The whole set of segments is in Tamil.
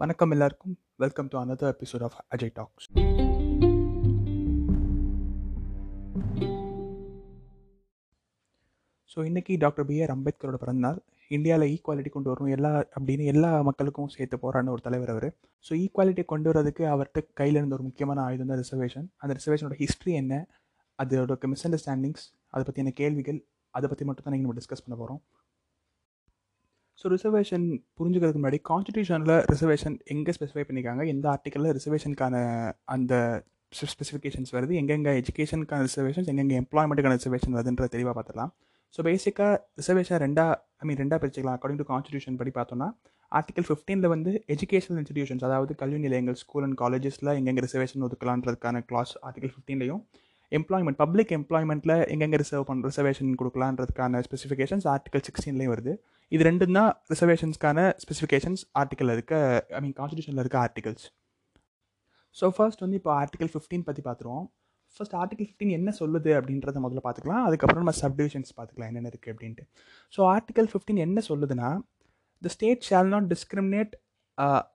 வணக்கம் எல்லாருக்கும். Welcome to another episode of Ajay talks so இன்றைக்கி டாக்டர் பிஆர் அம்பேத்கரோட பிறந்தநாள். இந்தியாவில் ஈக்குவாலிட்டி கொண்டு வரணும் எல்லா அப்படின்னு எல்லா மக்களுக்கும் சேர்த்து போகிறான்னு ஒரு தலைவர் அவர். ஸோ ஈக்குவாலிட்டி கொண்டு வரதுக்கு அவர்கிட்ட கையில் இருந்த ஒரு முக்கியமான ஆயுதம் தான் ரிசர்வேஷன் அந்த ரிசர்வேஷனோட ஹிஸ்ட்ரி என்ன அதோட மிஸ் அண்டர்ஸ்டாண்டிங்ஸ் அதை பற்றின கேள்விகள் அதை பற்றி மட்டும் தான் நீங்கள் நம்ம டிஸ்கஸ் பண்ண போகிறோம் ஸோ ரிசர்வேஷன் புரிஞ்சுக்கிறதுக்கு முன்னாடி கான்ஸ்டியூஷனில் ரிசர்வேஷன் எங்கே ஸ்பெசிஃபை பண்ணியிருக்காங்க எந்த ஆர்டிக்கலில் ரிசர்வேஷனுக்கான அந்த ஸ்பெசிஃபிகேஷன்ஸ் வருது? எங்கெங்கே எஜுகேஷனுக்கான ரிசர்வேஷன்ஸ் எங்கெங்கே எம்ப்ளாய்மெண்ட்டுக்கான ரிசர்வேஷன் வருதுன்ற தெளிவாக பார்த்துக்கலாம் ஸோ பேசிக்காக ரிசர்வேஷன் ரெண்டாக ஐ மீன் ரெண்டாக பிரிச்சுக்கலாம். அக்கார்டிங் டு கான்ஸ்டியூஷன் படி பார்த்தோம்னா ஆர்டிகல் ஃபிஃப்டீனில் வந்து எஜுகேஷனல் இன்ஸ்டிடியூஷன்ஸ் அதாவது கல்வி நிலையங்கள் ஸ்கூல் அண்ட் காலேஜஸில் எங்கெங்கே ரிசர்வேஷன் ஒதுக்கலான்றதுக்கான கிளாஸ் ஆர்டிகல் ஃபிஃப்டீன்லையும் எம்ப்ளாய்மெண்ட் பப்ளிக் எம்ப்ளாய்மெண்ட்டில் எங்கெங்கே ரிசர்வ் பண்ண ரிசர்வேஷன் கொடுக்கலான்றதுக்கான ஸ்பெசிஃபிகேஷன்ஸ் ஆர்டிகல் சிக்ஸ்டீன்லேயும் வருது. இது ரெண்டும் தான் ரிசர்வேஷன்ஸ்க்கான ஸ்பெசிஃபிகேஷன்ஸ் ஆர்டிக்கல் இருக்க ஐ மீன் கான்ஸ்டியூஷனில் இருக்க ஆர்டிகல்ஸ் ஸோ ஃபர்ஸ்ட் வந்து இப்போ ஆர்டிகல் ஃபிஃப்டீன் பற்றி பார்த்துருவோம் ஃபர்ஸ்ட் ஆர்டிகல் ஃபிஃப்டீன் என்ன சொல்லுது அப்படின்றத முதல்ல பார்த்துக்கலாம் அதுக்கப்புறம் நம்ம சப்டிவிஷன்ஸ் பார்த்துக்கலாம் என்னென்ன இருக்குது அப்படின்ட்டு. ஸோ ஆர்டிகல் ஃபிஃப்டீன் என்ன சொல்லுதுன்னா the state shall not discriminate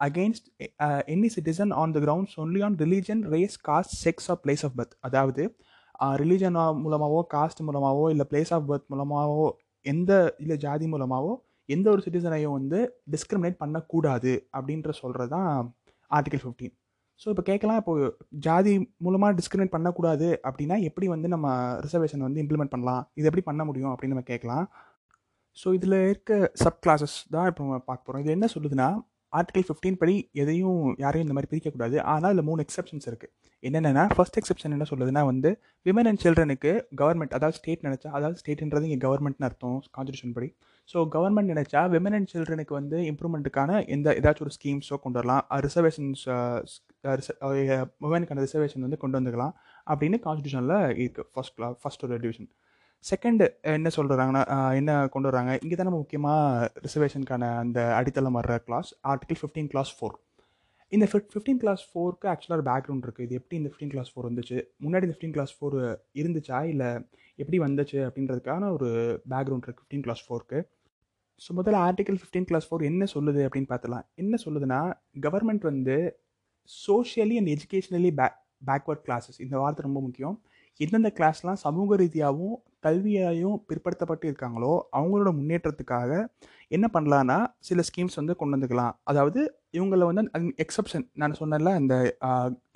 against any citizen on the grounds only on religion race caste sex of place of birth அதாவது ரிலீஜன் மூலமாகவோ காஸ்ட் மூலமாகவோ இல்லை பிளேஸ் ஆஃப் பர்த் மூலமாகவோ எந்த இல்லை ஜாதி மூலமாகவோ எந்த ஒரு சிட்டிசனையும் வந்து டிஸ்கிரிமினேட் பண்ணக்கூடாது அப்படின்ற சொல்கிறது தான் ஆர்டிகல் ஃபிஃப்டீன் ஸோ இப்போ கேட்கலாம் இப்போது ஜாதி மூலமாக டிஸ்கிரிமினேட் பண்ணக்கூடாது அப்படின்னா எப்படி வந்து நம்ம ரிசர்வேஷன் வந்து இம்ப்ளிமெண்ட் பண்ணலாம்? இது எப்படி பண்ண முடியும் அப்படின்னு நம்ம கேட்கலாம் ஸோ இதில் இருக்க சப் கிளாஸஸ் தான் இப்போ நம்ம பார்க்க போகிறோம் இது என்ன சொல்லுதுன்னா ஆர்டிகல் ஃபிஃப்டீன் படி எதையும் யாரையும் இந்த மாதிரி பிரிக்கக்கூடாது. ஆனால் இதில் மூணு எக்ஸப்ஷன்ஸ் இருக்குது என்னென்னா ஃபர்ஸ்ட் எக்ஸப்ஷன் என்ன சொல்லுதுன்னா வந்து விமன் அண்ட் சில்ட்ரனுக்கு கவர்மெண்ட் அதாவது ஸ்டேட் நினச்சா அதாவது ஸ்டேட்ன்றது இங்கே கவர்மெண்ட்னு அர்த்தம் கான்ஸ்டியூஷன் படி. ஸோ கவர்மெண்ட் நினச்சா விமன் அண்ட் சில்ட்ரனுக்கு வந்து இம்ப்ரூவ்மெண்ட்டுக்கான எந்த ஏதாச்சும் ஒரு ஸ்கீம்ஸோ கொண்டு வரலாம். ரிசர்வேஷன்ஸ் விமனுக்கான ரிசர்வேஷன் வந்து கொண்டு வந்துக்கலாம். அப்படின்னு கான்ஸ்டியூஷனில் இருக்குது ஃபர்ஸ்ட் கிளா ஃபர்ஸ்ட் ஒரு டிவிஷன் செகண்டு என்ன சொல்கிறாங்கன்னா என்ன கொண்டு வராங்க? இங்கே தான் நம்ம முக்கியமாக ரிசர்வேஷனுக்கான அந்த அடித்தளம் வர்ற clause article fifteen clause four இந்த ஃபிஃப்ட் ஃபிஃப்டீன் கிளாஸ் ஃபோருக்கு ஆக்சுவலாக ஒரு பேக்ரவுண்ட் இருக்குது இது எப்படி இந்த ஃபிஃப்டீன் கிளாஸ் ஃபோர் வந்துச்சு? முன்னாடி இந்த ஃபிஃப்டீன் கிளாஸ் ஃபோர் இருந்துச்சா? இல்லை எப்படி வந்துச்சு? அப்படின்றதுக்கான ஒரு பேக்ரவுண்ட் இருக்குது ஃபிஃப்டீன் கிளாஸ் ஃபோருக்கு ஸோ முதல்ல ஆர்டிகல் ஃபிஃப்டீன் கிளாஸ் ஃபோர் என்ன சொல்லுது அப்படின்னு பார்த்தலாம் என்ன சொல்லுதுன்னா கவர்மெண்ட் வந்து socially and educationally back backward classes இந்த வார்த்தை ரொம்ப முக்கியம். எந்தெந்த கிளாஸ்லாம் சமூக ரீதியாகவும் கல்வியாயும் பிற்படுத்தப்பட்டு இருக்காங்களோ அவங்களோட முன்னேற்றத்துக்காக என்ன பண்ணலான்னா சில ஸ்கீம்ஸ் வந்து கொண்டு வந்துக்கலாம். அதாவது இவங்கள வந்து எக்ஸப்ஷன் நான் சொன்னல அந்த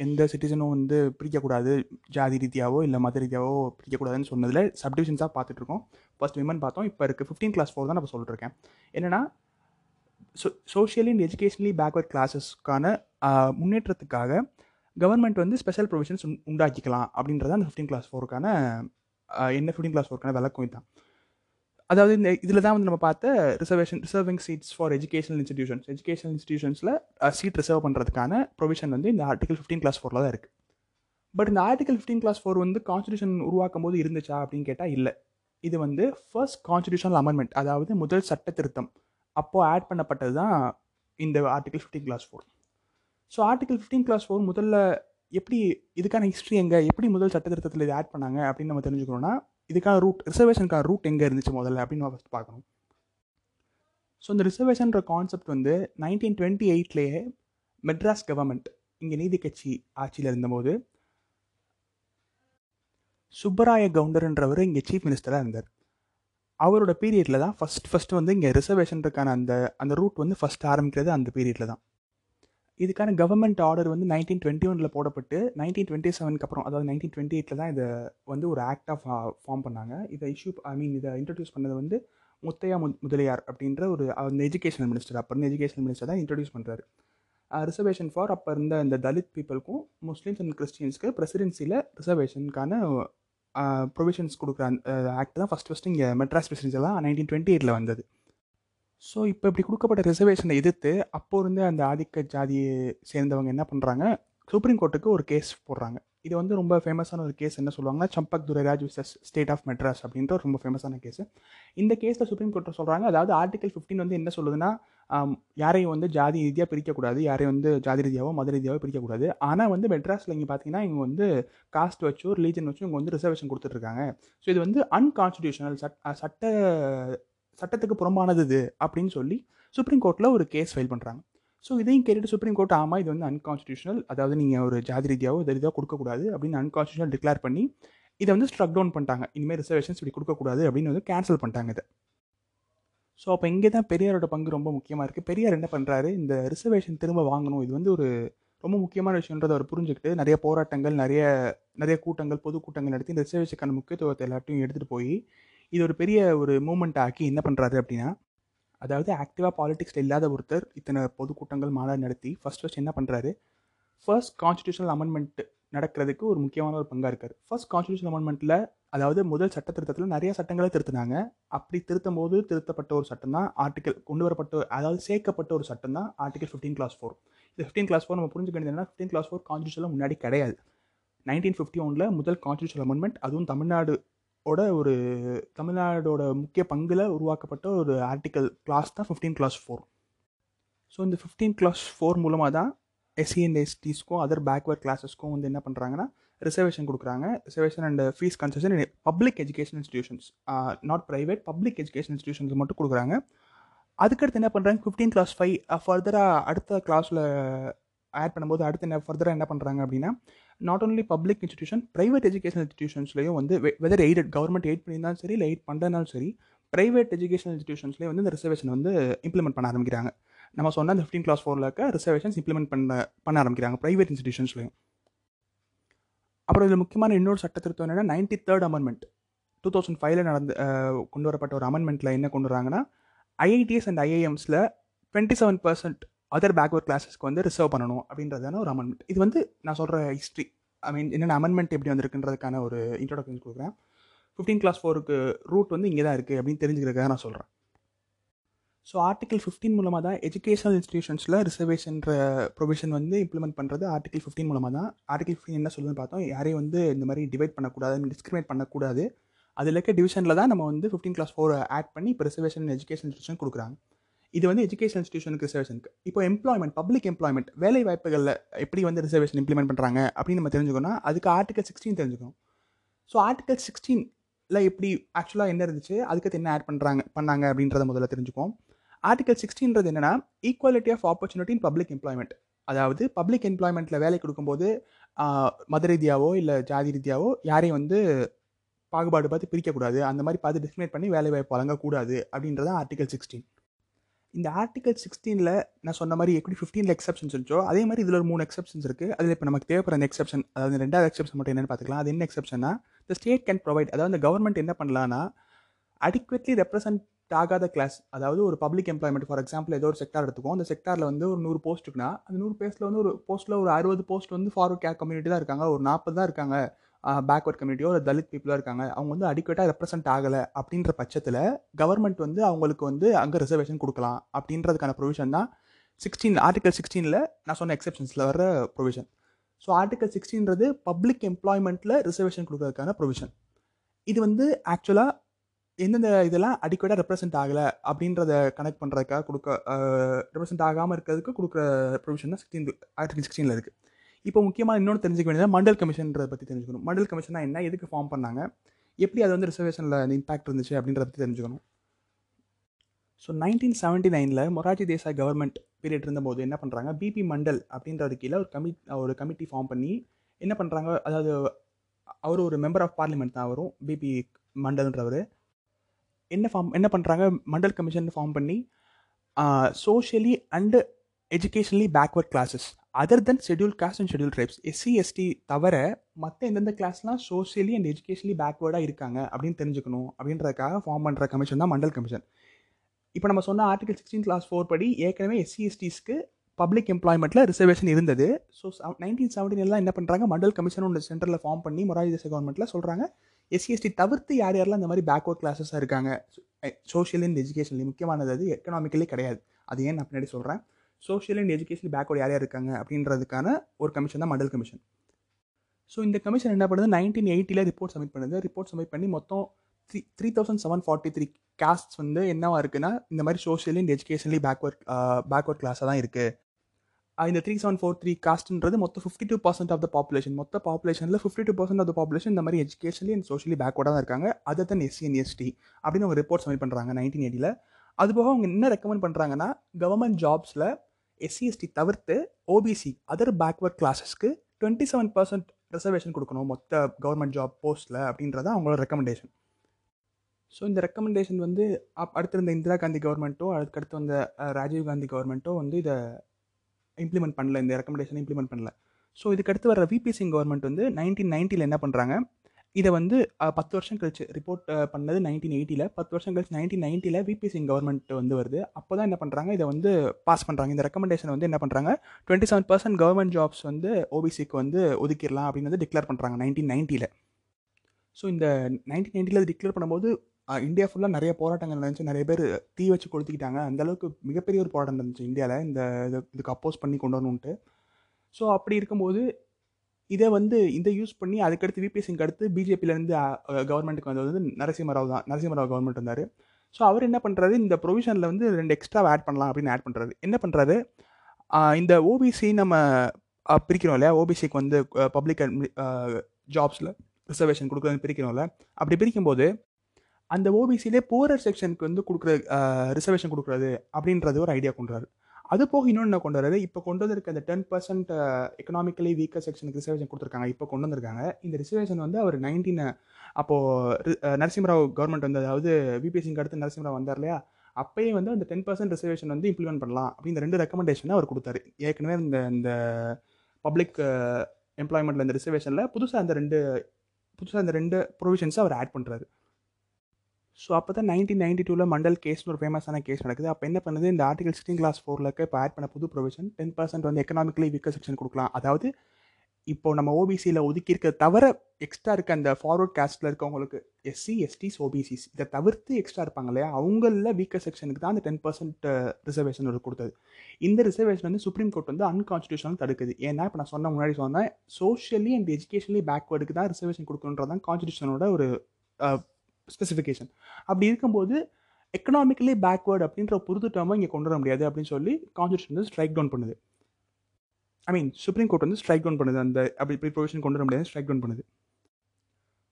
எந்த சிட்டிசனும் வந்து பிரிக்கக்கூடாது. ஜாதி ரீதியாவோ இல்லை மத ரீதியாவோ பிரிக்கக்கூடாதுன்னு சொன்னதில் சப்டிவிஷன்ஸாக பார்த்துட்ருக்கோம். ஃபர்ஸ்ட் விமன் பார்த்தோம். இப்போ இருக்குது ஃபிஃப்டீன் கிளாஸ் ஃபோர் தான் நான் சொல்லிட்டுருக்கேன் என்னென்னா so socially and educationally backward கிளாஸஸ்க்கான முன்னேற்றத்துக்காக கவர்மெண்ட் வந்து ஸ்பெஷல் ப்ரொவிஷன்ஸ் உண்டாக்கிக்கலாம் அப்படின்றத அந்த ஃபிஃப்டீன் கிளாஸ் ஃபோருக்கான என்ன ஃபிஃப்டீன் கிளாஸ் ஃபோருக்கான விளக்கம் இதுதான். அதாவது இந்த இதில் தான் வந்து நம்ம பார்த்த reservation reserving seats for educational institutions educational இன்ஸ்டிடியூஷன்ஸில் seat reserve பண்ணுறதுக்கான ப்ரொவிஷன் வந்து இந்த ஆர்டிகல் ஃபிஃப்டீன் கிளாஸ் ஃபோரில் தான் இருக்குது பட் இந்த ஆர்டிகல் ஃபிஃப்டீன் கிளாஸ் ஃபோர் வந்து கான்ஸ்டியூஷன் உருவாக்கும் போது இருந்துச்சா அப்படின்னு கேட்டால் இல்லை. இது வந்து ஃபர்ஸ்ட் கான்ஸ்டியூஷனல் அமெண்ட்மெண்ட் அதாவது முதல் சட்ட திருத்தம். அப்போது ஆட் பண்ணப்பட்டது தான் இந்த article fifteen clause four so article fifteen clause four முதல்ல எப்படி இதுக்கான ஹிஸ்ட்ரி எங்கே? எப்படி முதல் சட்ட திருத்தத்தில் இது ஆட் பண்ணாங்க? அப்படின்னு நம்ம தெரிஞ்சுக்கணும்னா இதுக்கான ரூட் ரிசர்வேஷனுக்கான ரூட் எங்கே இருந்துச்சு முதல்ல அப்படின்னு நம்ம ஃபஸ்ட் பார்க்கணும். ஸோ இந்த ரிசர்வேஷன்ற கான்செப்ட் வந்து நைன்டீன் டுவெண்ட்டி எயிட்லேயே மெட்ராஸ் கவர்மெண்ட் இங்கே நீதி கட்சி ஆட்சியில் இருந்தபோது சுப்பராய கவுண்டர்ன்றவர் இங்கே சீஃப் மினிஸ்டராக இருந்தார். அவரோட பீரியடில் தான் ஃபஸ்ட் ஃபஸ்ட்டு வந்து இங்கே ரிசர்வேஷனுக்கான அந்த அந்த ரூட் வந்து ஃபஸ்ட் ஆரம்பிக்கிறது அந்த பீரியடில் தான். இதுக்கான கவர்மெண்ட் ஆர்டர் வந்து நைன்டீன் டுவெண்ட்டி ஒனில் போடப்பட்டு நைன்டீன் டுவெண்ட்டி செவனுக்கு அப்புறம் அதாவது நைன்டீன் டுவெண்ட்டி எயிட்டில் தான் இதை வந்து ஒரு ஆக்டாக ஃபார்ம் uh, பண்ணாங்க. இதை இஷ்யூ ஐ மீன் இதை இன்ட்ரடியூஸ் பண்ணது வந்து முத்தையா மு முதலியார் அப்படின்ற ஒரு அந்த எஜுகேஷனல் மினிஸ்டர் அப்போ இருந்த எஜுகேஷன் மினிஸ்டர் தான் இன்ட்ரடியூஸ் பண்ணுறாரு ரிசர்வேஷன் ஃபார் அப்போ இருந்த இந்த தலித் பீப்புளுக்கும் முஸ்லீம்ஸ் அண்ட் கிறிஸ்டியன்ஸ்க்கு பிரசிடென்சியில் ரிசர்வேஷனுக்கான ப்ரொவிஷன்ஸ் கொடுக்குற அந்த ஆக்ட் தான் ஃபஸ்ட் ஃபஸ்ட்டு இங்கே மெட்ராஸ் பிரசிடென்சியெல்லாம் நைன்டீன் டுவெண்ட்டி எயிட்டில் வந்தது. ஸோ இப்போ இப்படி கொடுக்கப்பட்ட ரிசர்வேஷனை எதிர்த்து அப்போ இருந்து அந்த ஆதிக்க ஜாதியை சேர்ந்தவங்க என்ன பண்ணுறாங்க சுப்ரீம் கோர்ட்டுக்கு ஒரு கேஸ் போடுறாங்க. இது வந்து ரொம்ப ஃபேமஸான ஒரு கேஸ் என்ன சொல்லுவாங்கன்னா Champak Durairaj versus state of Madras அப்படின்ற ஒரு ரொம்ப ஃபேமஸான கேஸ் இந்த கேஸில் சுப்ரீம் கோர்ட்டில் சொல்கிறாங்க அதாவது ஆர்டிகல் ஃபிஃப்டின் வந்து என்ன சொல்லுதுன்னா யாரையும் வந்து ஜாதி ரீதியாக பிரிக்கக்கூடாது யாரையும் வந்து ஜாதி ரீதியாவோ மத ரீதியாவோ பிரிக்கக்கூடாது. ஆனால் வந்து மெட்ராஸில் இங்கே பார்த்தீங்கன்னா இவங்க வந்து காஸ்ட் வச்சோ ரிலீஜன் வச்சோ இவங்க வந்து ரிசர்வேஷன் கொடுத்துட்ருக்காங்க ஸோ இது வந்து அன்கான்ஸ்டியூஷனல் சட் சட்ட சட்டத்துக்கு புறம்பானது இது அப்படின்னு சொல்லி சுப்ரீம் கோர்ட்டில் ஒரு கேஸ் ஃபைல் பண்ணுறாங்க ஸோ இதையும் கேட்டுட்டு சுப்ரீம் கோர்ட் ஆமாம் இது வந்து அன்கான்ஸ்டியூஷனல் அதாவது நீங்கள் ஒரு ஜாதி ரீதியாவோ இது ரீதியாக கொடுக்கக்கூடாது அப்படின்னு அன்கான்ஸ்டியூஷனல் டிக்ளேர் பண்ணி இதை வந்து ஸ்ட்ரக் டவுன் பண்ணிட்டாங்க. இனிமேல் ரிசர்வேஷன்ஸ் இப்படி கொடுக்கக்கூடாது அப்படின்னு வந்து கேன்சல் பண்ணிட்டாங்க இதை. ஸோ அப்போ இங்கே தான் பெரியாரோட பங்கு ரொம்ப முக்கியமாக இருக்குது பெரியார் என்ன பண்ணுறாரு இந்த ரிசர்வேஷன் திரும்ப வாங்கணும். இது வந்து ஒரு ரொம்ப முக்கியமான விஷயன்றதை அவர் புரிஞ்சுக்கிட்டு நிறைய போராட்டங்கள் நிறைய நிறைய கூட்டங்கள் பொது கூட்டங்கள் நடத்தி இந்த ரிசர்வேஷனுக்கான முக்கியத்துவத்தை எல்லாத்தையும் எடுத்துகிட்டு போய் இது ஒரு பெரிய ஒரு மூமெண்ட் ஆக்கி என்ன பண்ணுறாரு அப்படின்னா அதாவது ஆக்டிவாக பாலிடிக்ஸில் இல்லாத ஒருத்தர் இத்தனை பொதுக்கூட்டங்கள் மாநாடு நடத்தி ஃபர்ஸ்ட் ஃபர்ஸ்ட் என்ன பண்ணுறாரு ஃபர்ஸ்ட் கான்ஸ்டியூஷனல் அமெண்ட்மெண்ட் நடக்கிறதுக்கு ஒரு முக்கியமான ஒரு பங்காக இருக்கார். ஃபர்ஸ்ட் கான்ஸ்டியூஷன் அமெண்ட்மெண்ட்டில் அதாவது முதல் சட்ட திருத்தத்தில் நிறைய சட்டங்களை திருத்தினாங்க. அப்படி திருத்தும் போது திருத்தப்பட்ட ஒரு சட்டம் தான் ஆர்டிகல் கொண்டு வரப்பட்ட அதாவது சேர்க்கப்பட்ட ஒரு சட்டம் தான் ஆர்டிகல் ஃபிஃப்டீன் கிளாஸ் ஃபோர் இந்த ஃபிஃப்டீன் கிளாஸ் ஃபோர் நம்ம புரிஞ்சுக்க வேண்டியதுன்னா ஃபிஃப்டீன் கிளாஸ் ஃபோர் கான்ஸ்டியூஷனில் முன்னாடி கிடையாது. நைன்டீன் ஃபிஃப்டி ஒனில் முதல் கான்ஸ்டியூஷன் அமெண்ட்மெண்ட் அதுவும் தமிழ்நாடு ஓட ஒரு தமிழ்நாடோட முக்கிய பங்கில் உருவாக்கப்பட்ட ஒரு ஆர்டிக்கல் கிளாஸ் தான் ஃபிஃப்டீன் கிளாஸ் ஃபோர் ஸோ இந்த ஃபிஃப்டீன் கிளாஸ் ஃபோர் மூலமாக தான் எஸ்சி அண்ட் எஸ்டிஸ்க்கும் அதர் பேக்வர்ட் கிளாஸஸ்க்கும் வந்து என்ன பண்ணுறாங்கன்னா ரிசர்வேஷன் கொடுக்குறாங்க. Reservation and fees concession public education institutions not private public education institutions மட்டும் கொடுக்குறாங்க. அதுக்கடுத்து என்ன பண்ணுறாங்க ஃபிஃப்டீன் கிளாஸ் ஃபைவ் ஃபர்தராக அடுத்த கிளாஸில் ஆட் பண்ணும்போது அடுத்து என்ன ஃபர்தராக என்ன பண்ணுறாங்க அப்படின்னா not only public institution private education இன்ஸ்டிடியூஷன்ஸ்லேயும் வந்து வெதர் எய்டட் கவர்மெண்ட் எய்ட் பண்ணியிருந்தாலும் சரி இல்லை எய்ட் பண்ணுறதுனாலும் சரி ப்ரைவேட் எஜுகேஷன் இன்ஸ்டியூஷன்ஸ்லேயே வந்து இந்த ரிசர்வேஷன் வந்து இம்ப்ளிமெண்ட் பண்ண ஆரம்பிக்கிறாங்க. நம்ம சொன்ன அந்த ஃபிஃப்டீன் கிளாஸ் ஃபோரில் இருக்க ரிசர்வேஷன்ஸ் இம்ப்ளிமெண்ட் பண்ண பண்ண ஆரம்பிக்கிறாங்க ப்ரைவேட் இன்ஸ்டிடியூஷன்ஸ்லையும் அப்புறம் இதில் முக்கியமான இன்னொரு சட்ட திருத்தம் என்னென்னா ninety third amendment two thousand ஃபைவ்ல நடந்து கொண்டு வரப்பட்ட ஒரு அமெண்ட்மெண்ட்டில் என்ன கொண்டு வராங்கன்னா IITs and ஐஐஎம்ஸில் twenty seven percent other backward கிளாஸஸ்க்கு வந்து ரிசர்வ் பண்ணணும் அப்படின்றதான ஒரு அமெண்ட்மெண்ட் இது வந்து நான் சொல்கிற ஹிஸ்ட்ரி ஐ மீன் என்னென்ன அமெண்ட்மெண்ட் எப்படி வந்திருக்குன்றதுக்கான ஒரு இன்ட்ரோடக்ஷன் கொடுக்குறேன். ஃபிஃப்டீன் கிளாஸ் ஃபோருக்கு ரூட் வந்து இங்கே தான் இருக்குது அப்படின்னு தெரிஞ்சுக்கிறதுக்காக நான் சொல்கிறேன் ஸோ ஆர்டிகல் ஃபிஃப்டீன் மூலமாக தான் எஜுகேஷனல் இன்ஸ்டியூஷன்ஸில் ரிசர்வேஷன்ற ப்ரொவிஷன் வந்து இம்ப்ளிமெண்ட் பண்ணுறது ஆர்டிகல் ஃபிஃப்டீன் மூலமாக தான். ஆர்டிகல் ஃபிஃப்டின் என்ன சொல்லுதுன்னு பார்த்தோம். யாரையும் வந்து இந்த மாதிரி டிவைட் பண்ணக்கூடாது டிஸ்கிரிமினேட் பண்ணக்கூடாது. அதில் இருக்க டிவிஷனில் தான் நம்ம வந்து ஃபிஃப்டீன் கிளாஸ் ஃபோர் ஆட் பண்ணி இப்போ ரிசர்வேஷன் எஜுகேஷன் இன்ஸ்டியூஷன் கொடுக்குறாங்க. இது வந்து எஜுகேஷன் இன்ஸ்டியூஷனுக்கு ரிசர்வேஷனுக்கு இப்போ எம்ப்ளாய்மெண்ட் பப்ளிக் எம்ப்ளாய்மெண்ட் வேலை வாய்ப்புகளில் எப்படி வந்து ரிசர்வேஷன் இம்ப்ளிமெண்ட் பண்ணுறாங்க அப்படின்னு நம்ம தெரிஞ்சுக்கணும் அதுக்கு ஆர்டிகல் சிக்ஸ்டீன் தெரிஞ்சுக்கணும். ஸோ ஆர்டிகல் சிக்ஸ்டீனில் எப்படி ஆக்சுவலாக என்ன இருந்துச்சு அதுக்கு என்ன ஆட் பண்ணுறாங்க பண்ணாங்க அப்படின்றத முதல்ல தெரிஞ்சுக்குவோம். ஆர்டிகல் சிக்ஸ்டீன்றது என்னென்னா equality of opportunity in public employment அதாவது பப்ளிக் எம்ப்ளாய்மெண்ட்டில் வேலை கொடுக்கும்போது மத ரீதியாவோ இல்லை ஜாதி ரீதியாவோ யாரையும் வந்து பாகுபாடு பார்த்து பிரிக்கக்கூடாது. அந்த மாதிரி பார்த்து டிஸ்கிரிமினேட் பண்ணி வேலை வாய்ப்பு வழங்கக்கூடாது அப்படின்றதான் ஆர்டிகல் சிக்ஸ்டீன் இந்த ஆர்டிகல் சிக்ஸ்டீனில் நான் சொன்ன மாதிரி எப்படி ஃபிஃப்டீனில் எக்ஸப்ஷன்ஸ் இருந்துச்சோ அதே மாதிரி இதில் ஒரு மூணு எக்ஸப்ஷன்ஸ் இருக்குது அதில் இப்போ நமக்கு தேவைப்படுற அந்த எக்ஸப்ஷன் அதாவது ரெண்டாவது எக்ஸப்ஷன் மட்டும் என்னென்னு பார்த்துக்கலாம். அது என்ன எக்ஸப்ஷன்னா த ஸ்டேட் கேன் ப்ரொவைட் அதாவது இந்த கவர்மெண்ட் என்ன பண்ணலான்னா அடிக்வெட்லி ரெப்ரசன்ட் ஆகாத கிளாஸ் அதாவது ஒரு பப்ளிக் எம்ப்ளாய்மெண்ட் ஃபார் எக்ஸாம்பிள் ஏதோ ஒரு செக்டார் எடுத்துக்கும் அந்த செக்டாரில் வந்து ஒரு நூறு போஸ்ட் இருக்குன்னா அந்த நூறு பேஸ்ட்டில் வந்து ஒரு போஸ்ட்டில் ஒரு அறுபது போஸ்ட் வந்து ஃபார்வர்ட் கேர் கம்யூனிட்டி தான் இருக்காங்க ஒரு நாற்பது தான் இருக்காங்க. பேக்வர்ட் கம்யூனிட்டியோ ஒரு தலித் பீப்புளோ இருக்காங்க அவங்க வந்து அடிக்குவேட்டாக ரெப்ரசென்ட் ஆகலை அப்படின்ற பட்சத்தில் கவர்மெண்ட் வந்து அவங்களுக்கு வந்து அங்கே ரிசர்வேஷன் கொடுக்கலாம் அப்படின்றதுக்கான ப்ரொவிஷன் தான் சிக்ஸ்டீன் ஆர்டிகல் சிக்ஸ்டீனில் நான் சொன்ன எக்ஸப்ஷன்ஸில் வர ப்ரொவிஷன் ஸோ ஆர்டிகல் சிக்ஸ்டீன்றது பப்ளிக் எம்ப்ளாய்மெண்ட்டில் ரிசர்வேஷன் கொடுக்கறதுக்கான ப்ரொவிஷன் இது வந்து ஆக்சுவலாக எந்தெந்த இதெல்லாம் அடிக்கடாக ரெப்ரசென்ட் ஆகலை அப்படின்றத கனெக்ட் பண்ணுறதுக்காக கொடுக்க ரெப்ரசென்ட் ஆகாமல் இருக்கிறதுக்கு கொடுக்குற ப்ரொவிஷன் தான் சிக்ஸ்டீன் ஆர்டிகல் சிக்ஸ்டீனில் இருக்குது இப்போ முக்கியமாக இன்னொன்று தெரிஞ்சுக்க வேண்டியது மண்டல் கமிஷன்றதை பற்றி தெரிஞ்சுக்கணும். மண்டல் கமிஷனா என்ன? எதுக்கு ஃபார்ம் பண்ணாங்க? எப்படி அது வந்து ரிசர்வேஷனில் இம்பாக்ட் இருந்துச்சு அப்படின்றத பற்றி தெரிஞ்சுக்கணும். ஸோ நைன்டீன் செவன்ட்டி நைனில் மொராஜி தேசாய் கவர்மெண்ட் பீரியட் இருந்தபோது என்ன பண்ணுறாங்க பிபி மண்டல் அப்படின்றது கீழே ஒரு கமி ஒரு கமிட்டி ஃபார்ம் பண்ணி என்ன பண்ணுறாங்க அதாவது அவர் ஒரு மெம்பர் ஆஃப் பார்லிமெண்ட் தான் வரும் பிபி மண்டல்ன்றவர். என்ன ஃபார்ம் என்ன பண்ணுறாங்க மண்டல் கமிஷன் ஃபார்ம் பண்ணி socially and educationally backward classes other then schedule caste and schedule tribes SC ST தவிர மற்ற எந்தெந்த கிளாஸ்லாம் சோஷியலி அண்ட் எஜுகேஷனலி பேக்வேர்டாக இருக்காங்க அப்படின்னு தெரிஞ்சுக்கணும் அப்படின்றதுக்காக ஃபார்ம் பண்ணுற கமிஷன் தான் மண்டல் கமிஷன் இப்போ நம்ம சொன்ன ஆர்டிகல் சிக்ஸ்டீன் கிளாஸ் ஃபோர் படி ஏற்கனவே எஸ்சி எஸ்டிஸ்க்கு பப்ளிக் எம்ப்ளாய்மெண்ட்டில் ரிசர்வேஷன் இருந்தது. ஸோ நைன்டீன் செவன்டீன்லாம் என்ன பண்ணுறாங்க மண்டல் கமிஷன் ஒன்று சென்டரில் ஃபார்ம் பண்ணி மொராஜி தேச கவர்மெண்ட்டில் சொல்கிறாங்க எஸ்சிஎஸ்டி தவிர்த்து யார் யாரெல்லாம் இந்த மாதிரி பேக்வர்ட் கிளாஸஸாக இருக்காங்க? சோஷியல் அண்ட் எஜுகேஷன்லேயும் முக்கியமானது அது எக்கனாமிக்கலி கிடையாது. அது ஏன் நான் பின்னாடி சொல்கிறேன் சோஷியல் அண்ட் எஜுகேஷன் பேக்வர்டு யார் யார் இருக்காங்க அப்படின்றதுக்கான ஒரு கமிஷன் தான் மண்டல் கமிஷன் ஸோ இந்த கமிஷன் என்ன பண்ணுது? நைன்டீன் எயிட்டியில் ரிப்போர்ட் சப்மிட் பண்ணுது. ரிப்போர்ட் சப்மிட் பண்ணி மொத்தம் three three thousand seven forty three caste வந்து என்னவா இருக்குன்னா இந்த மாதிரி socially and educationally backward backward கிளாஸாக தான் இருக்குது இந்த த்ரீ செவன் ஃபோர் த்ரீ காஸ்ட்ன்றது மொத்தம் fifty two percent of the population மொத்த பாப்புலேஷனில் fifty two percent of the population இந்த மாதிரி எஜுகேஷன்லி அண்ட் சோஷியலி பேக்வர்டாக தான் இருக்காங்க. Other than SC and ST அப்படின்னு அவங்க ரிப்போர்ட் சப்மிட் பண்ணுறாங்க நைன்டீன் எயிட்டியில் அதுபோக அவங்க என்ன ரெக்கமெண்ட் பண்ணுறாங்கன்னா கவர்மெண்ட் ஜாப்ஸில் எஸ்சிஎஸ்டி தவிர்த்து ஓபிசி அதர் பேக்வர்ட் கிளாஸஸ்க்கு டுவெண்ட்டி செவன் பர்சன்ட் ரிசர்வேஷன் கொடுக்கணும் மொத்த கவர்மெண்ட் ஜாப் போஸ்ட்டில் அப்படின்றத அவங்களோட ரெக்கமெண்டேஷன் ஸோ இந்த ரெக்கமெண்டேஷன் வந்து அப் அடுத்திருந்த இந்திரா காந்தி கவர்மெண்ட்டோ அதுக்கடுத்து வந்த ராஜீவ் காந்தி கவர்மெண்ட்டோ வந்து இதை இம்ப்ளிமெண்ட் பண்ணல இந்த ரெக்கமெண்டேஷனை இம்ப்ளிமெண்ட் பண்ணல. ஸோ இதுக்கடுத்து வர விபி சிங் கவர்மெண்ட் வந்து நைன்டீன் நைன்ட்டியில் என்ன பண்ணுறாங்க இதை வந்து பத்து வருஷம் கழிச்சு ரிப்போர்ட் பண்ணது நைன்டீன் எயிட்டியில் பத்து வருஷம் கழிச்சு நைன்டீன் நைன்ட்டியில் விபி சிங் கவர்மெண்ட் வந்து வருது. அப்போ தான் என்ன பண்ணுறாங்க இதை வந்து பாஸ் பண்ணுறாங்க இந்த ரெக்கமெண்டேஷன் வந்து என்ன பண்ணுறாங்க twenty seven percent government jobs வந்து ஓபிசிக்கு வந்து ஒதுக்கிடலாம் அப்படின்னு வந்து டிக்ளேர் பண்ணுறாங்க நைன்டீன் நைன்ட்டியில் ஸோ இந்த நைன்டீன் நைன்ட்டியில் அது டிக்ளேர் பண்ணும்போது இந்தியா ஃபுல்லாக நிறைய போராட்டங்கள் நடந்துச்சு. நிறைய பேர் தீ வச்சு கொளுத்திக்கிட்டாங்க. அந்த அளவுக்கு மிகப்பெரிய ஒரு போராட்டம் நடந்துச்சு இந்தியாவில் இந்த இது இதுக்கு அப்போஸ் பண்ணி கொண்டு வரணுன்ட்டு ஸோ அப்படி இருக்கும்போது இதை வந்து இதை யூஸ் பண்ணி அதுக்கடுத்து விபிஎஸ்சிங்க அடுத்து பிஜேபியிலேருந்து கவர்மெண்ட்டுக்கு வந்தது வந்து நரசிம்மராவ் தான். நரசிம்மராவ் கவர்மெண்ட் வந்தார். ஸோ அவர் என்ன பண்ணுறாரு இந்த ப்ரொவிஷனில் வந்து ரெண்டு எக்ஸ்ட்ரா ஆட் பண்ணலாம் அப்படின்னு ஆட் பண்ணுறாரு என்ன பண்ணுறாரு இந்த ஓபிசி நம்ம பிரிக்கிறோம் இல்லையா? ஓபிசிக்கு வந்து பப்ளிக் ஜாப்ஸில் ரிசர்வேஷன் கொடுக்குறது பிரிக்கிறோம்ல அப்படி பிரிக்கும்போது அந்த ஓபிசிலே போரர் செக்ஷனுக்கு வந்து கொடுக்குற ரிசர்வேஷன் கொடுக்குறது அப்படின்றது ஒரு ஐடியா கொண்டுறாரு. அது போக இன்னொன்று என்ன கொண்டு வராரு? இப்போ கொண்டு வந்திருக்க அந்த டென் பர்சன்ட் எக்கனாமிக்கலி வீக்கர் செக்ஷனுக்கு ரிசர்வேஷன் கொடுத்துருக்காங்க. இப்போ கொண்டு வந்திருக்காங்க. இந்த ரிசர்வேஷன் வந்து அவர் நைன்டீன் அப்போது நரசிம்மராவ் கவர்மெண்ட் வந்து அதாவது விபிஎஸ்சிங்க அடுத்து நரசிம்மராவ் வந்தார் இல்லையா? அப்பயே வந்து அந்த டென் பர்சன்ட் ரிசர்வேஷன் வந்து இம்ப்ளிமெண்ட் பண்ணலாம். அப்படின்னு ரெண்டு ரெக்கமெண்டேஷனை அவர் கொடுத்தாரு. ஏற்கனவே இந்த இந்த பப்ளிக் எம்ப்ளாய்மெண்ட்டில் இந்த ரிசர்வேஷனில் புதுசாக அந்த ரெண்டு புதுசாக அந்த ரெண்டு ப்ரொவிஷன்ஸை அவர் ஆட் பண்ணுறாரு ஸோ அப்போ தான் நைன்டீன் நைன்டி டூவில் மண்டல் கேஸ்னு ஒரு ஃபேமஸான கேஸ் நடக்குது. அப்போ என்ன பண்ணுது? இந்த ஆர்டிகல் சிக்ஸ்டீன் கிளாஸ் ஃபோரில் இருக்க இப்போ ஆட் பண்ண புது ப்ரொவிஷன் டென் பர்சன்ட் வந்து எக்கனாமிக்கலி வீக்கர் செக்ஷன் கொடுக்கலாம். அதாவது இப்போ நம்ம ஓபிசியில் ஒதுக்கி இருக்க தவிர எக்ஸ்ட்ரா இருக்க அந்த ஃபார்வர்ட் காஸ்ட்டில் இருக்கவங்களுக்கு எஸ்சி எஸ்டிஸ் ஓபிசிஸ் இதை தவிர்த்து எக்ஸ்ட்ரா இருப்பாங்க இல்லையா? அவங்களில் வீக்கர் செக்ஷனுக்கு தான் அந்த டென் பர்சன்ட் ரிசர்வேஷன் ஒரு கொடுத்தது. இந்த ரிசர்வேஷன் வந்து சுப்ரீம் கோர்ட் வந்து அன்கான்ஸ்டியூஷனல் தடுக்குது. ஏன்னா இப்போ நான் சொன்ன முன்னாடி சொன்னேன் சோஷியலி அண்ட் எஜுகேஷனலி பேக்வேர்டுக்கு தான் ரிசர்வேஷன் கொடுக்கணுன்றது தான் கான்ஸ்டியூஷனோட ஒரு ஸ்பெசிஃபிகேஷன் அப்படி இருக்கும்போது எக்கனாமிக்கலி பேக்வேர்டு அப்படின்ற புது டேர்மை இங்கே கொண்டு வர முடியாது அப்படின்னு சொல்லி கான்ஸ்டியூஷன் வந்து ஸ்ட்ரைக் டவுன் பண்ணுது. ஐ மீன் சுப்ரீம் கோர்ட் வந்து ஸ்ட்ரைக் டவுன் பண்ணுது. அந்த அப்படி இப்படி ப்ரொவிஷன் கொண்டு வர முடியாது ஸ்ட்ரைக் டவுன் பண்ணுது.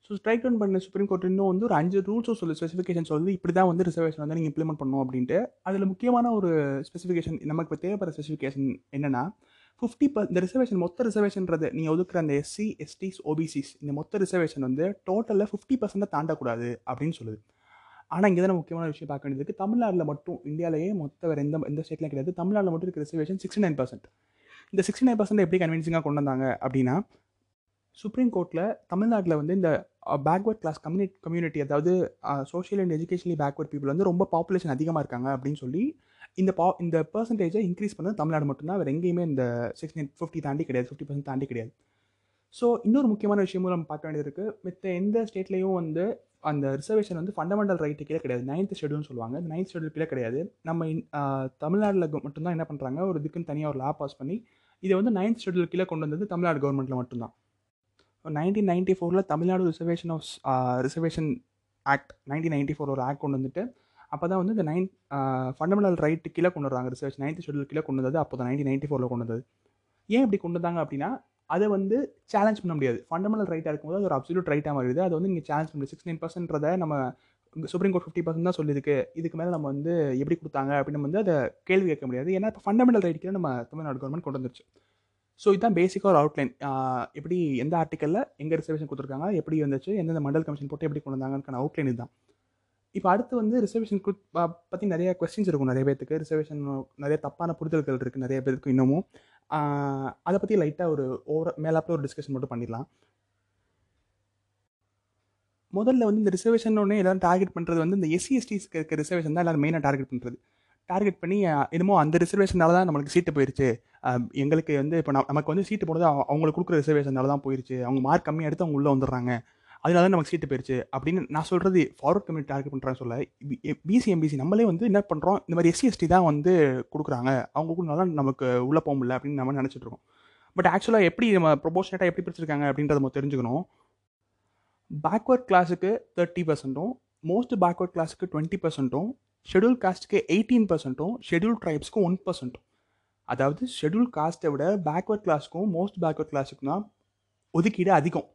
ஸோ ஸ்ட்ரைக் டவுன் பண்ண சுப்ரீம் கோர்ட் இன்னும் வந்து ஒரு அஞ்சு ரூல்ஸும் சொல்லி ஸ்பெசிஃபிகேஷன் சொல்லுது இப்படி தான் வந்து ரிசர்வேஷன் வந்து நீங்கள் இம்ப்ளிமெண்ட் பண்ணணும் அப்படின்ட்டு. அதில் முக்கியமான ஒரு ஸ்பெசிஃபிகேஷன் நமக்கு இப்போ தேவைப்படுற ஸ்பெசிஃபிகேஷன் என்னென்னா ஃபிஃப்டி பர் இந்த ரிசர்வேஷன் மொத்த ரிசர்வேஷன்றது நீங்கள் ஒதுக்குற அந்த எஸ்சி எஸ்டிஸ் ஓபிசிஸ் இந்த மொத்த ரிசர்வேஷன் வந்து டோட்டலில் ஃபிஃப்டி பர்சன்ட்டை தாண்டக்கூடாது அப்படின்னு சொல்லுது. ஆனால் இங்கே தான் முக்கியமான விஷயம் பார்க்க வேண்டியது இருக்குது தமிழ்நாட்டில் மட்டும் இந்தியாவிலேயே மொத்த வேறு எந்த எந்த ஸ்டேட்லையும் கிடையாது. தமிழ்நாட்டில் மட்டும் இருக்க ரிசர்வேஷன் சிக்ஸ்டி நைன் பர்சன்ட் இந்த சிக்ஸ்டி நைன் பர்சன்ட் எப்படி கன்வின்சிங்காக கொண்டு வந்தாங்க அப்படின்னா சுப்ரீம் கோர்ட்டில் தமிழ்நாட்டில் வந்து இந்த பேக்வர்ட் கிளாஸ் கம்யூனிட் கம்யூனிட்டி அதாவது social and educationally backward people வந்து ரொம்ப பாப்புலேஷன் அதிகமாக இருக்காங்க அப்படின்னு சொல்லி இந்த பா இந்த பர்சன்டேஜை இன்க்ரீஸ் பண்ணது தமிழ்நாடு மட்டும்தான். வேறு எங்கேயுமே இந்த சிக்ஸ் ஃபிஃப்டி தாண்டி கிடையாது. ஃபிஃப்டி பர்சன்ட் தாண்டி கிடையாது. ஸோ இன்னொரு முக்கியமான விஷயமும் நம்ம பார்க்க வேண்டியது இருக்குது மித்த எந்த ஸ்டேட்லேயும் வந்து அந்த ரிசர்வேஷன் வந்து ஃபண்டமெண்டல் ரைட்டு கீழே கிடையாது. நைன்த் ஷெடியூல்னு சொல்லுவாங்க. இந்த நைன்த் ஷெடியூல் கீழே கிடையாது. நம்ம தமிழ்நாட்டில் மட்டும்தான் என்ன பண்ணுறாங்க ஒரு இதுக்குன்னு தனியாக ஒரு லா பாஸ் பண்ணி இதை வந்து நைன்த் ஷெடியூல் கீழே கொண்டு வந்தது தமிழ்நாடு கவர்மெண்ட்டில் மட்டும்தான். நைன்டீன் நைன்ட்டி ஃபோரில் Tamil Nadu reservation of reservation act nineteen ninety four ஒரு ஆக்ட் கொண்டு வந்துட்டு அப்போ தான் வந்து இந்த நைன் ஃபண்டமெண்டல் ரைட்டு கீழே கொண்டு வராங்க ரிசர்ச் நைன்த் ஷெடியூல் கீழே கொண்டு வந்தது அப்போ தான் நைன்டீன் நைன்டி ஃபோரில் கொண்டு வந்தது. ஏன் இப்படி கொண்டு வந்தாங்க அப்படின்னா அதை வந்து சேலஞ்ச் பண்ண முடியாது. ஃபண்டமெண்டல் ரைட்டாக இருக்கும்போது அது ஒரு அப்சல்யூட் ரைட்டாக மாறிடுது. அதை வந்து நீங்கள் சேலஞ்ச் பண்ண முடியாது. பர்சன்ட்றதை நம்ம சுப்ரீம் கோர்ட் ஃபிஃப்டி பர்சன்ட் தான் சொல்லியிருக்கு. இதுக்கு மேலே நம்ம வந்து எப்படி கொடுத்தாங்க அப்படின்னு வந்து அதை கேள்வி கேட்க முடியாது. ஏன்னா இப்போ ஃபண்டமெண்டல் ரைட்டுக்கு நம்ம தமிழ்நாடு கவர்மெண்ட் கொண்டு வந்துருச்சு. ஸோ இதுதான் பேசிக்காக ஒரு அவுட்லைன் எப்படி எந்த ஆர்டிக்கலில் எங்கே ரிசர்வேஷன் கொடுத்துருக்காங்க எப்படி வந்துச்சு எந்தெந்த மண்டல் கமிஷன் போட்டு எப்படி கொண்டு வந்தாங்கன்னு அவுட்லைன் இதுதான். இப்போ அடுத்து வந்து ரிசர்வேஷன் பற்றி நிறைய கொஸ்டின்ஸ் இருக்கும் நிறைய பேர்த்துக்கு ரிசர்வேஷன் நிறைய தப்பான புரிதல்கள் இருக்குது நிறைய பேருக்கு இன்னமும். அதை பற்றி லைட்டாக ஒரு ஓவர மேலாப்பில் ஒரு டிஸ்கஷன் மட்டும் பண்ணிடலாம். முதல்ல வந்து இந்த ரிசர்வேஷன் ஒன்று எல்லாரும் டார்கெட் பண்ணுறது வந்து இந்த எஸ்சி எஸ்டிஸ்க்கு இருக்க ரிசர்வேஷன் தான் எல்லோரும் மெயினாக டார்கெட் பண்ணுறது டார்கெட் பண்ணி என்னமோ அந்த ரிசர்வேஷனால தான் நம்மளுக்கு சீட்டு போயிடுச்சு எங்களுக்கு வந்து இப்போ நமக்கு வந்து சீட்டு போனது அவங்களுக்கு கொடுக்குற ரிசர்வேஷனால தான் போயிடுச்சு அவங்க மார்க் கம்மியாக எடுத்து அவங்க உள்ளே வந்துடுறாங்க. அதனால தான் நமக்கு சீட்டு போயிடுச்சு அப்படின்னு நான் சொல்கிறது ஃபார்வர்ட் கம்யூனிட்டி டார்கெட் பண்ணுறேன்னு சொல்ல பிசி எம்பிசி நம்மளே வந்து என்ன பண்ணுறோம் இந்த மாதிரி எஸ்சி எஸ்டி தான் வந்து கொடுக்குறாங்க. அவங்க நல்லா நமக்கு உள்ளே போக முடியல அப்படின்னு நம்ம நினச்சிட்டு இருக்கோம். பட் ஆக்சுவலாக எப்படி நம்ம ப்ரொபோஷனேட்டாக எப்படி பிரிச்சிருக்காங்க அப்படின்றத நம்ம தெரிஞ்சுக்கணும். பேக்வர்ட் கிளாஸுக்கு தேர்ட்டி பர்சன்ட்டும் மோஸ்ட் பேக்வர்ட் கிளாஸுக்கு டுவெண்ட்டி பர்சன்ட்டும் ஷெடியூல் காஸ்ட்டுக்கு எயிட்டீன் பர்சன்ட்டும் ஷெடியூல் ட்ரைப்ஸ்க்கு ஒன் பர்சன்ட்டும் அதாவது ஷெடியூல் காஸ்ட்டை விட பேக்வர்ட் கிளாஸுக்கும் மோஸ்ட் பேக்வர்ட் கிளாஸுக்கும் தான் ஒதுக்கீடு அதிகம்.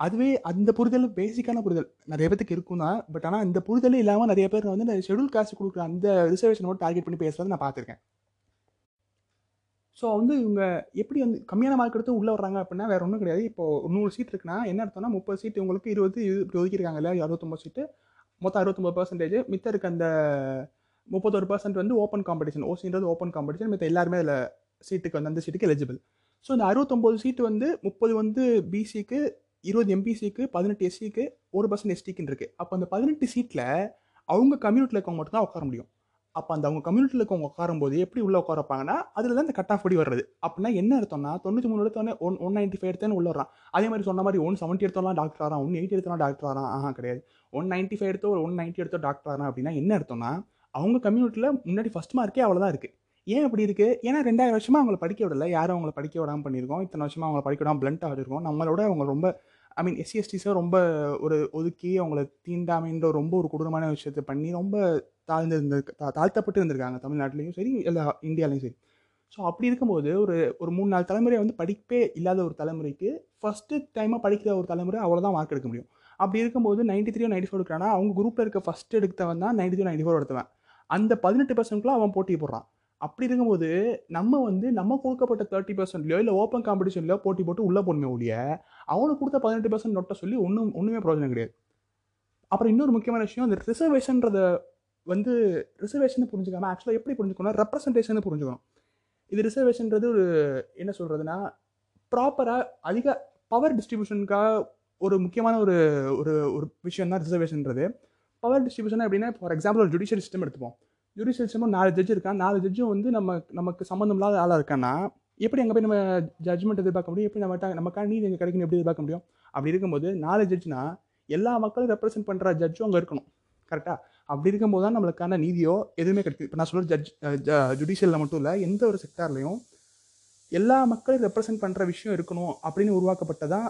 அதுவே அந்த புரிதல் பேசிக்கான புரிதல். நிறைய பேத்துக்கு இருக்கும் தான் பட் ஆனால் இந்த புரிதலே இல்லாமல் நிறைய பேர் வந்து இந்த ஷெடியூல் காஸ்ட் கொடுக்குற அந்த ரிசர்வேஷன் மட்டும் டார்கெட் பண்ணி பேசுறதை நான் பார்த்துருக்கேன். ஸோ வந்து இவங்க எப்படி வந்து கம்மியான மார்க் எடுத்து உள்ளே வர்றாங்க அப்படின்னா வேறு ஒன்றும் கிடையாது. இப்போ நூறு சீட் இருக்குன்னா என்ன அர்த்தம்னா முப்பது சீட் உங்களுக்கு இருபது இப்படி ஒதுக்கியிருக்காங்க இல்லையா? அறுபத்தொம்பது சீட்டு மொத்தம் அறுபத்தொம்பது பர்சன்டேஜ் மித்த இருக்க அந்த முப்பத்தொரு பர்சன்ட் வந்து ஓப்பன் காம்படிஷன் ஓசின்றது ஓப்பன் காம்படிஷன் மித்த எல்லாருமே அதில் சீட்டுக்கு வந்து அந்த சீட்டுக்கு எலிஜிபிள் ஸோ இந்த அறுபத்தொம்போது சீட்டு வந்து முப்பது வந்து பிசிக்கு இருபது எம்பிசிக்கு பதினெட்டு எஸ்சிக்கு ஒரு பர்சன்ட் எஸ்டிக்குன்னு இருக்குது அப்போ அந்த பதினெட்டு சீட்டில் அவங்க கம்யூனிட்டியில் இருக்கவங்க மட்டும் தான் உட்கார முடியும். அப்போ அந்த அவங்க கம்யூனிட்டியில் இருக்கவங்க உட்காரும்போது எப்படி உள்ளே உட்கார வைப்பாங்கன்னா அதில் தான் இந்த கட் ஆஃப் படி வர்றது. அப்படின்னா என்ன எடுத்தோம்னா தொண்ணூற்றி மூணு எடுத்தோன்னே ஒன் ஒன் நைன்ட்டி ஃபைவ் எடுத்தேன்னு உள்ள வரான் அதே மாதிரி சொன்ன மாதிரி ஒன் செவன்ட்டி எடுத்தோம்லாம் டாக்டர் ஆகிறான் ஒன் எயிட்டி எடுத்தோம்னா டாக்டர் ஆகிறான் ஆஹா கிடையாது. ஒன் நைன்ட்டி ஃபைவ் எடுத்தோ ஒரு ஒன் நைன்ட்டி எடுத்தோ டாக்டர் ஆகிறான் அப்படின்னா என்ன எடுத்தோம்னா அவங்க கம்யூனிட்டியில் முன்னாடி ஃபஸ்ட் மார்க்கே அவ்வளோதான் இருக்குது ஏன் அப்படி இருக்குது ஏன்னா ரெண்டாயிரம் வருஷமாக அவங்கள படிக்க விடல. யாரும் அவங்கள படிக்க விடாமல் பண்ணியிருக்கோம். இத்தனை வருஷமாக அவங்கள படிக்க விடாமல் பிளண்ட் ஆகிருக்கோம் நம்மளோட அவங்க ரொம்ப ஐ மீன் எஸ்சி எஸ்டிஸை ரொம்ப ஒரு ஒதுக்கி அவங்கள தீண்டாமைன்ற ரொம்ப ஒரு கொடூரமான விஷயத்தை பண்ணி ரொம்ப தாழ்ந்து தா- தாழ்த்தப்பட்டு இருந்திருக்காங்க தமிழ்நாட்டிலையும் சரி எல்லா இந்தியாலையும் சரி. ஸோ அப்படி இருக்கும்போது ஒரு ஒரு மூணு நாலு தலைமுறை வந்து படிப்பே இல்லாத ஒரு தலைமுறைக்கு ஃபஸ்ட்டு டைமாக படிக்கிற ஒரு தலைமுறை அவ்வளோதான் மார்க் எடுக்க முடியும். அப்படி இருக்கும்போது நைன்டி த்ரீ நைன்டி ஃபோர் எடுக்கிறானா அவங்க குரூப்பில் இருக்க ஃபஸ்ட் எடுத்தவன் தான் நைன்டி த்ரீ நைன்டி ஃபோர் எடுத்தவன். அந்த பதினெட்டு பர்சன்ட்குள்ளே அவன் போட்டி போடுறான். அப்படி இருக்கும்போது நம்ம வந்து நம்ம கொடுக்கப்பட்ட தேர்ட்டி பர்சன்ட்லையோ இல்லை ஓப்பன் காம்படிஷன்லையோ போட்டி போட்டு உள்ளே போடணுமே ஒழிய அவனுக்கு கொடுத்த பதினெட்டு பர்சன்ட் நோட்டை சொல்லி ஒன்றும் ஒன்றுமே பிரயோஜனம் கிடையாது. அப்புறம் இன்னொரு முக்கியமான விஷயம் இந்த ரிசர்வேஷன்றத வந்து ரிசர்வேஷன் புரிஞ்சுக்காம ஆக்சுவலாக எப்படி புரிஞ்சுக்கணும் ரெப்ரசன்டேஷன் புரிஞ்சுக்கணும். இது ரிசர்வேஷன்றது ஒரு என்ன சொல்கிறதுனா ப்ராப்பராக அதிக பவர் டிஸ்ட்ரிபியூஷனுக்காக ஒரு முக்கியமான ஒரு ஒரு ஒரு விஷயம் தான் ரிசர்வேஷன்றது பவர் டிஸ்ட்ரிபியூஷன் அப்படின்னா ஃபார் எக்ஸாம்பிள் ஒரு ஜுடிஷியல் சிஸ்டம் எடுத்துப்போம். ஜுடிஷியல் சிஸ்டம் நாலு ஜட்ஜ் இருக்கான். நாலு ஜட்ஜும் வந்து நம்ம நமக்கு சம்மந்தம் இல்லாத ஆளாக இருக்கான்னா எப்படி அங்கே போய் நம்ம ஜட்ஜ்மெண்ட் எதிர்பார்க்க முடியும்? எப்படி நம்ம நமக்கான நீதி எங்கே கிடைக்கணும் எப்படி எதிர்பார்க்க முடியும்? அப்படி இருக்கும்போது நாலு ஜட்ஜ்னா எல்லா மக்களும் ரெப்ரசென்ட் பண்ணுற ஜட்ஜும் அங்கே இருக்கணும். கரெக்டாக அப்படி இருக்கும்போது தான் நம்மளுக்கான நீதியோ எதுவுமே கிடைக்குது. இப்போ நான் சொல்கிற ஜட்ஜ் ஜுடிஷியலில் மட்டும் இல்லை எந்த ஒரு செக்டார்லையும் எல்லா மக்களையும் ரெப்ரசென்ட் பண்ணுற விஷயம் இருக்கணும் அப்படின்னு உருவாக்கப்பட்டதான்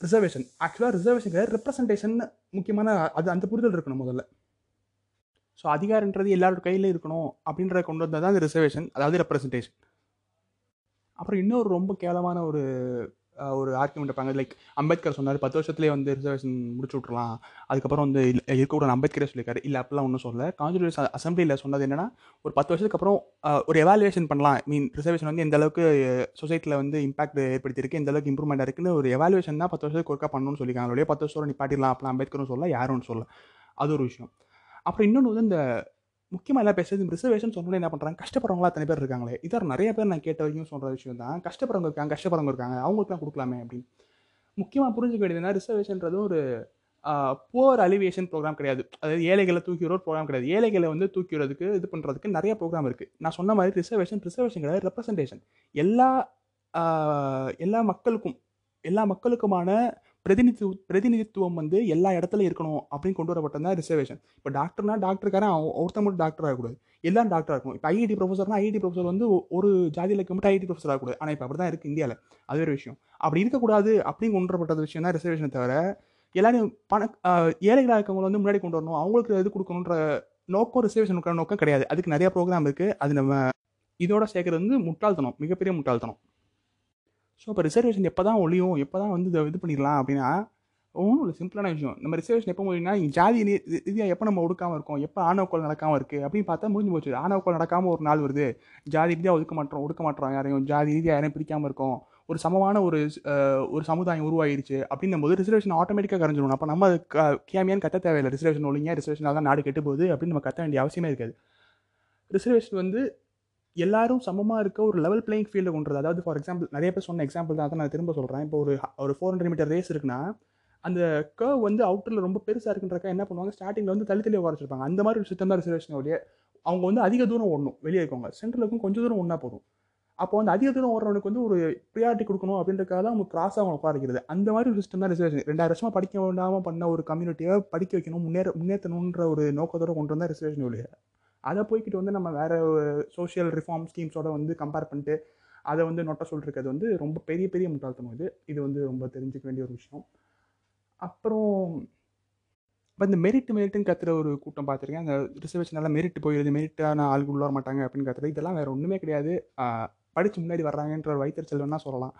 ரிசர்வேஷன் ஆக்சுவலாக ரிசர்வேஷன் கிடையாது ரெப்ரசன்டேஷன் முக்கியமான அது அந்த புரிதல் இருக்கணும் முதல்ல. ஸோ அதிகாரன்றது எல்லாரோட கையில் இருக்கணும் அப்படின்றத கொண்டு வந்தால் தான் ரிசர்வேஷன் அதாவது ரெப்ரசன்டேஷன் அப்புறம் இன்னொரு ரொம்ப கேவலமான ஒரு ஒரு ஆர்குமெண்ட் வைப்பாங்க லைக் அம்பேத்கர் சொன்னார் பத்து வருஷத்துலேயே வந்து ரிசர்வேஷன் முடிச்சு விட்றலாம் அதுக்கப்புறம் வந்து இருக்கக்கூடாது அம்பேத்கரே சொல்லியிருக்காரு. இல்லை அப்படிலாம் ஒன்றும் சொல்லல. கான்ஸ்டியூஷன் அசம்பிளியில் சொன்னது என்னென்னா ஒரு பத்து வருஷத்துக்கு அப்புறம் ஒரு எவாலுவேஷன் பண்ணலாம். மீன் ரிசர்வேஷன் வந்து எந்த அளவுக்கு சொசைட்டியில் வந்து இம்பாக்ட் ஏற்படுத்தியிருக்கு எந்த அளவுக்கு இம்ப்ரூவ்மெண்ட் இருக்குன்னு ஒரு எவாலுவேஷன் தான் பத்து வருஷத்துக்கு ஒர்க்காக பண்ணணும்னு சொல்லியிருக்காங்க. அதோடய பத்து வருஷம் நிப்பாட்டிடலாம் அப்படிலாம் அம்பேத்கரும் சொல்ல யாரும் சொல்ல அது ஒரு விஷயம். அப்புறம் இன்னொன்று வந்து இந்த முக்கியமாக எல்லாம் பேசுறது ரிசர்வேஷன் சொன்னோன்னே என்ன பண்ணுறாங்க கஷ்டப்படுறவங்களா அத்தனை பேர் இருக்காங்களே. இதான் நிறைய பேர் நான் கேட்ட வரைக்கும் சொல்கிற விஷயம் தான். கஷ்டப்படுறவங்க இருக்காங்க கஷ்டப்படுறவங்க இருக்காங்க. அவங்களுக்குலாம் கொடுக்கலாமே அப்படின்னு. முக்கியமாக புரிஞ்சுக்க வேண்டியதுன்னா ரிசர்வேஷன்றது ஒரு புவர் அலிவியேஷன் ப்ரோக்ராம் கிடையாது. அதாவது ஏழைகளை தூக்கி விடுற ப்ரோக்ராம் கிடையாது. ஏழைகளை வந்து தூக்கி விடுறதுக்கு இது பண்ணுறதுக்கு நிறைய ப்ரோக்ராம் இருக்குது நான் சொன்ன மாதிரி ரிசர்வேஷன் ரிசர்வேஷன் கிடையாது. ரெப்ரசன்டேஷன் எல்லா எல்லா மக்களுக்கும் எல்லா மக்களுக்குமான பிரதிநிதித்துவ பிரதிநிதித்துவம் வந்து எல்லா இடத்துலையும் இருக்கணும் அப்படின்னு கொண்டு வரப்பட்டது தான் ரிசர்வேஷன் இப்போ டாக்டர்னா டாக்டருக்காரன் அவன் ஒருத்தன் மட்டும் டாக்டர் ஆகக்கூடாது. எல்லாரும் டாக்டர் இருக்கும் இப்போ ஐஐடி ப்ரொஃபஸர்னா ஐஐடி ப்ரொஃபஸர் வந்து ஒரு ஜாதியில் இருக்க மட்டும் ஐஐடி ப்ரொஃபஸர் ஆகக்கூடாது. ஆனால் இப்போ அப்படி தான் இருக்குது இந்தியாவில் அது ஒரு விஷயம். அப்படி இருக்கக்கூடாது அப்படின்னு கொண்டு வரப்பட்டது விஷயம் தான் ரிசர்வேஷனை தவிர எல்லாரும் பண ஏழைகளாக இருக்கவங்களை வந்து முன்னாடி கொண்டு வரணும். அவங்களுக்கு இது கொடுக்கணுன்ற நோக்கம் ரிசர்வேஷன் நோக்கம் கிடையாது. அதுக்கு நிறைய ப்ரோக்ராம் இருக்குது அது நம்ம இதோட சேர்க்கறது வந்து முட்டாள்தனம் மிகப்பெரிய முட்டாள்தனம். ஸோ இப்போ ரிசர்வேஷன் எப்போ தான் ஒழியும் எப்போ தான் வந்து இதை இது பண்ணிடலாம் அப்படின்னா ஒன்றும் இல்லை சிம்பிளான விஷயம். நம்ம ரிசர்வேஷன் எப்போ முடியும்னா ஜாதி ரீதியாக எப்போ நம்ம ஒடுக்காமல் இருக்கோம்? எப்போ ஆணவக்கோள் நடக்காமல் இருக்குது அப்படின்னு பார்த்தா முடிஞ்சு போச்சு. ஆணவக்கோள் நடக்காமல் ஒரு நாள் வருது. ஜாதி ரீதியாக ஒதுக்க மாட்டோம் ஒடுக்க மாட்டோம் யாரையும். ஜாதி ரீதியாக யாரையும் பிரிக்காமல் இருக்கோம். ஒரு சமமான ஒரு ஒரு சமுதாயம் உருவாயிருச்சு அப்படின்னும் போது ரிசர்வேஷன் ஆட்டோமேட்டிக்காக கரைஞ்சிடும் அப்போ நம்ம க- கேமியான்னு கத்த தேவையில்லை. ரிசர்வேஷன் ஒழுங்க ரிசர்வேஷனாக தான் நாடு கெட்டு போகுது அப்படின்னு நம்ம கத்த வேண்டிய அவசியமே இருக்காது. ரிசர்வேஷன் வந்து எல்லாரும் சமமாக இருக்க ஒரு லெவல் பிளேயிங் ஃபீல்டு கொண்டுறது அதாவது ஃபார் எக்ஸாம்பிள் நிறைய பேர் சொன்ன எக்ஸாம்பிள் தான். நான் திரும்ப சொல்கிறேன் இப்போ ஒரு ஒரு ஃபோர் ஹண்ட்ரட் மீட்டர் ரேஸ் இருக்குன்னா அந்த கர்வ் வந்து அவுட்டரில் ரொம்ப பெருசாக இருக்குன்றக்கா என்ன பண்ணுவாங்க? ஸ்டார்டிங்கில் வந்து தள்ளி தள்ளி உரைச்சிருப்பாங்க அந்த மாதிரி ஒரு சிஸ்டம் தான் ரிசர்வேஷன் ஒழிய அவங்க வந்து அதிக தூரம் ஓடணும் வெளியே இருக்கவங்க. சென்ட்ரல் இருக்கும் கொஞ்சம் தூரம் ஒன்றா போதும். அப்போ வந்து அதிக தூரம் ஓடுறவனுக்கு வந்து ஒரு ப்ரியாரிட்டி கொடுக்கணும் அப்படின்றக்காக தான் அவங்க கிராஸ் அவங்க உட்காரிக்கிறது. அந்த மாதிரி ஒரு சிஸ்டம் தான் ரிசர்வேஷன் ரெண்டாயிரம் வருஷமாக படிக்க வேண்டாமல் பண்ண ஒரு கம்யூனிட்டியை படிக்க வைக்கணும் முன்னேற முன்னேற்றணுன்ற ஒரு நோக்கத்தோட கொண்டு வந்தால் ரிசர்வேஷன் ஒழிய. அதை போய்கிட்டு வந்து நம்ம வேறு சோஷியல் ரிஃபார்ம் ஸ்கீம்ஸோட வந்து கம்பேர் பண்ணிட்டு அதை வந்து நொட்ட சொல்லிருக்கிறது வந்து ரொம்ப பெரிய பெரிய முட்டாள்தனம் இது. இது வந்து ரொம்ப தெரிஞ்சுக்க வேண்டிய ஒரு விஷயம். அப்புறம் இப்போ இந்த மெரிட் மெரிட்னு கத்துற ஒரு கூட்டம் பார்த்துருக்கேன். அந்த ரிசர்வேஷனால மெரிட் போயிடுது மெரிட்டான ஆளுக்கு உள்ள வர மாட்டாங்க அப்படின்னு கத்துறது. இதெல்லாம் வேற ஒன்றுமே கிடையாது. படித்து முன்னாடி வர்றாங்கன்ற ஒரு வைத்தறிச்சல் வேணால் சொல்லலாம்.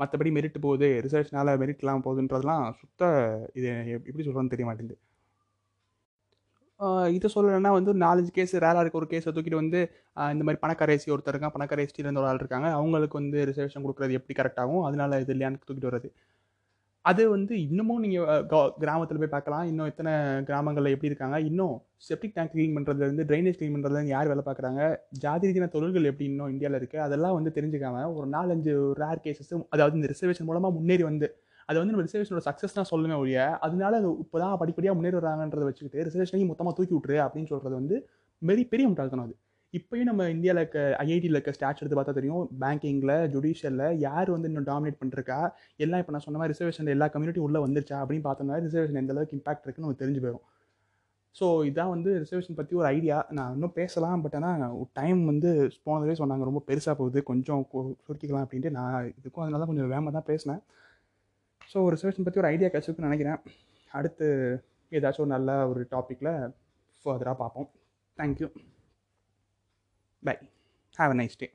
மற்றபடி மெரிட் போகுது. ரிசர்வேஷனால மெரிட்லாம் போகுதுன்றதெல்லாம் சுத்த இது எப்படி சொல்கிறோன்னு தெரிய மாட்டேங்குது. இதை சொல்லலைன்னா வந்து நாலஞ்சு கேஸ் ரேராக இருக்க ஒரு கேஸை தூக்கிட்டு வந்து இந்த மாதிரி பணக்கார ஒருத்தர் இருக்கான். பணக்கார எஸ்டியில் ஒரு ஆள் இருக்காங்க. அவங்களுக்கு வந்து ரிசர்வேஷன் கொடுக்குறது எப்படி கரெக்டாகும் அதனால இது இல்லையான்னு தூக்கிட்டு வர்றது. அது வந்து இன்னமும் நீங்கள் கிராமத்தில் போய் பார்க்கலாம். இன்னும் எத்தனை கிராமங்களில் எப்படி இருக்காங்க? இன்னும் செப்டிக் டேங்க் க்ளீன் பண்ணுறதுலேருந்து ட்ரைனேஜ் க்ளீன் பண்ணுறதுலேருந்து யார் வேலை பார்க்குறாங்க? ஜாதி ரீதியான தொழில்கள் எப்படி இன்னும் இந்தியாவில் இருக்குது அதெல்லாம் வந்து தெரிஞ்சுக்காம ஒரு நாலஞ்சு ரேர் கேசஸும் அதாவது இந்த ரிசர்வேஷன் மூலமாக முன்னேறி வந்து அது வந்து நம்ம ரிசர்வேஷனோட சக்ஸஸ் தான் சொல்லுமே ஒழிய அதனால அது இப்போ தான் படிப்படியாக முன்னேறி வராங்கன்றதை வச்சுக்கிட்டு ரிசர்வேஷனையும் மொத்தமாக தூக்கி விட்டுரு அப்படின்னு சொல்கிறது வந்து பெரிய பெரிய முட்டாள்தனம் அது. இப்போயும் நம்ம இந்தியாவில் இருக்க ஐஐடியில் இருக்க ஸ்டாட்ச் எடுத்து பார்த்தா தெரியும் பேங்கிங்கில் ஜுடிஷியலில் யார் வந்து இன்னும் டாமினேட் பண்ணிருக்கா? எல்லாம் இப்போ நான் சொன்ன மாதிரி ரிசர்வேஷன் எல்லா கம்யூனிட்டி உள்ளே வந்துருச்சா? அப்படின்னு பார்த்தோம்னா ரிசர்வேஷன் எந்த அளவுக்கு இம்பாக்ட் இருக்குன்னு நம்ம தெரிஞ்சு போயிடும் ஸோ இதான் வந்து ரிசர்வேஷன் பற்றி ஒரு ஐடியா நான் இன்னும் பேசலாம் பட் ஆனால் டைம் வந்து போனதே சொன்னாங்க ரொம்ப பெருசாக போகுது. கொஞ்சம் சுருக்கிக்கலாம் அப்படின்ட்டு நான் இதுக்கும் அதனால தான் கொஞ்சம் வேகமாக தான் பேசினேன். ஸோ ஒரு ரிசர்வேஷன் பற்றி ஒரு ஐடியா கிடச்சிருக்குன்னு நினைக்கிறேன். அடுத்து ஏதாச்சும் ஒரு நல்ல ஒரு டாப்பிக்கில் ஃபர்தராக பார்ப்போம். Thank you bye have a nice day